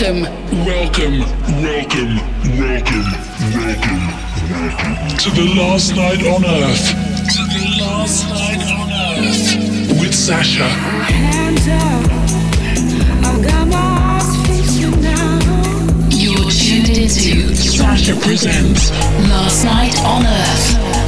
Welcome, welcome, welcome, welcome, welcome, welcome to the last night on earth. To the last night on earth with Sasha. Hands up, I've got my eyes fixed you now. You're tuned into Sasha presents Last Night on Earth.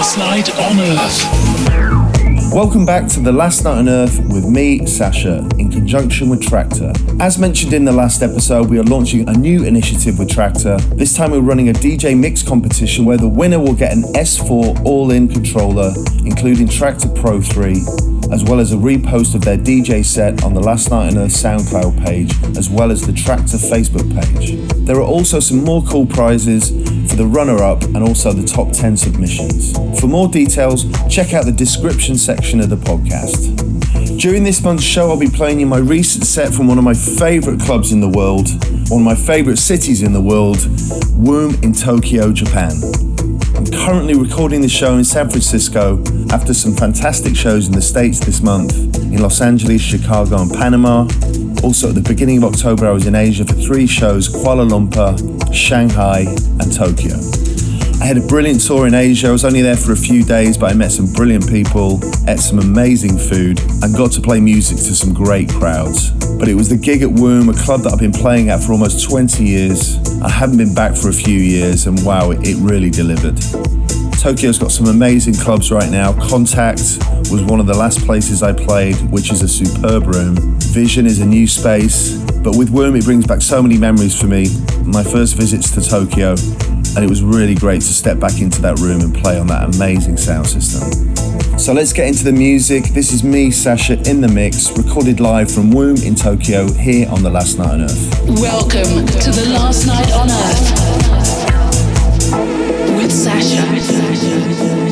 Last Night on Earth. Welcome back to The Last Night on Earth with me, Sasha, in conjunction with Traktor. As mentioned in the last episode, we are launching a new initiative with Traktor. This time we're running a DJ mix competition where the winner will get an S4 all in controller, including Traktor Pro 3, as well as a repost of their DJ set on the Last Night on Earth SoundCloud page, as well as the Traktor Facebook page. There are also some more cool prizes for the runner up and also the top 10 submissions. For more details, check out the description section of the podcast. During this month's show, I'll be playing you my recent set from one of my favourite clubs in the world, one of my favourite cities in the world, Womb in Tokyo, Japan. Currently recording the show in San Francisco after some fantastic shows in the States this month, in Los Angeles, Chicago, and Panama. Also, at the beginning of October, I was in Asia for three shows Kuala Lumpur, Shanghai, and Tokyo. I had a brilliant tour in Asia. I was only there for a few days, but I met some brilliant people, ate some amazing food, and got to play music to some great crowds. But it was the gig at Womb, a club that I've been playing at for almost 20 years. I haven't been back for a few years, and wow, it really delivered. Tokyo's got some amazing clubs right now. Contact was one of the last places I played, which is a superb room. Vision is a new space, but with Womb, it brings back so many memories for me. My first visits to Tokyo, and it was really great to step back into that room and play on that amazing sound system. So let's get into the music. This is me, Sasha, in the mix, recorded live from Womb in Tokyo here on The Last Night on Earth. Welcome to the Last Night on Earth with Sasha.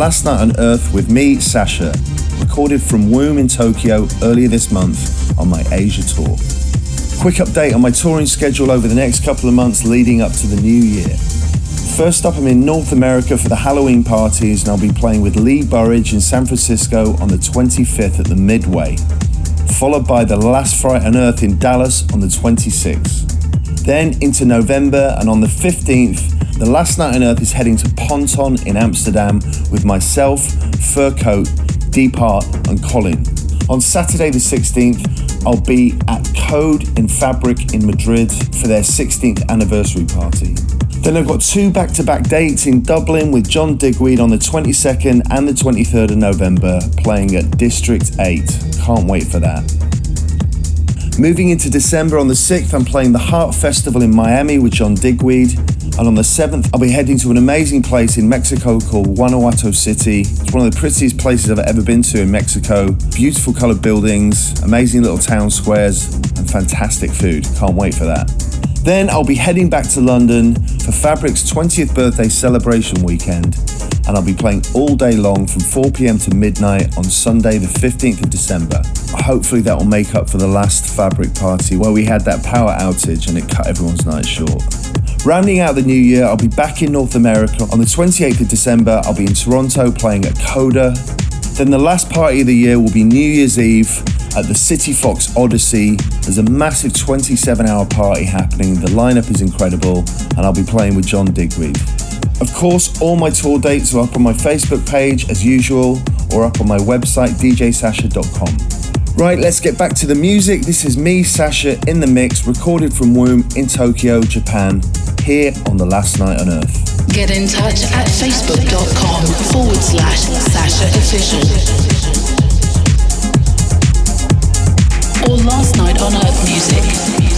Last Night on Earth with me, Sasha, recorded from Womb in Tokyo earlier this month on my Asia tour. Quick update on my touring schedule over the next couple of months leading up to the new year. First up, I'm in North America for the Halloween parties, and I'll be playing with Lee Burridge in San Francisco on the 25th at the Midway, followed by The Last Fright on Earth in Dallas on the 26th. Then into November, and on the 15th, the Last Night on Earth is heading to Ponton in Amsterdam with myself, Fur Coat, Deep Art, and Colin. On Saturday the 16th, I'll be at Code in Fabrik in Madrid for their 16th anniversary party. Then I've got two back to back dates in Dublin with John Digweed on the 22nd and the 23rd of November, playing at District 8. Can't wait for that. Moving into December on the 6th, I'm playing the Heart Festival in Miami with John Digweed. And on the 7th, I'll be heading to an amazing place in Mexico called Guanajuato City. It's one of the prettiest places I've ever been to in Mexico. Beautiful coloured buildings, amazing little town squares, and fantastic food. Can't wait for that. Then I'll be heading back to London for Fabric's 20th birthday celebration weekend, and I'll be playing all day long from 4 pm to midnight on Sunday, the 15th of December. Hopefully, that will make up for the last Fabric party where we had that power outage and it cut everyone's night short. Rounding out the new year, I'll be back in North America. On the 28th of December, I'll be in Toronto playing at Coda. Then the last party of the year will be New Year's Eve at the Cityfox Odyssey. There's a massive 27 hour party happening. The lineup is incredible, and I'll be playing with John Digweed. Of course, all my tour dates are up on my Facebook page as usual, or up on my website, djsasha.com. Right, let's get back to the music. This is me, Sasha, in the mix, recorded from Womb in Tokyo, Japan, here on The Last Night on Earth. Get in touch at facebook.com forward slash Sasha Official. Or Last Night on Earth Music.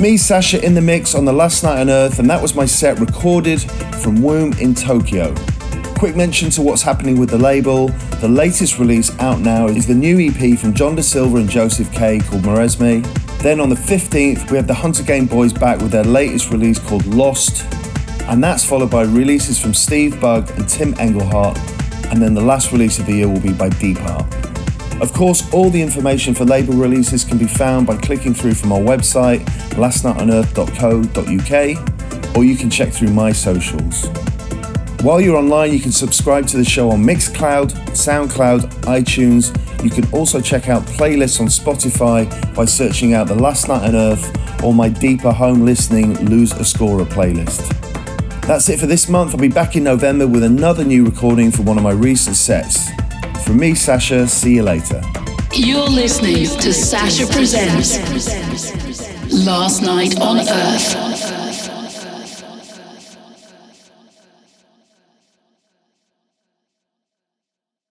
Me, Sasha, in the mix on the last night on Earth, and that was my set recorded from Womb in Tokyo. Quick mention to what's happening with the label. The latest release out now is the new EP from John Da Silva and Joseph K called Moresme. Then on the 15th, we have the Hunter Game Boys back with their latest release called Lost. And that's followed by releases from Steve Bug and Tim Engelhardt. And then the last release of the year will be by Deep Heart. Of course, all the information for label releases can be found by clicking through from our website, lastnightonearth.co.uk, or you can check through my socials. While you're online, you can subscribe to the show on Mixcloud, SoundCloud, iTunes. You can also check out playlists on Spotify by searching out The Last Night on Earth or my deeper home listening Luzoscura playlist. That's it for this month. I'll be back in November with another new recording from one of my recent sets. From me, Sasha, see you later. You're listening to Sasha Presents Last Night on Earth.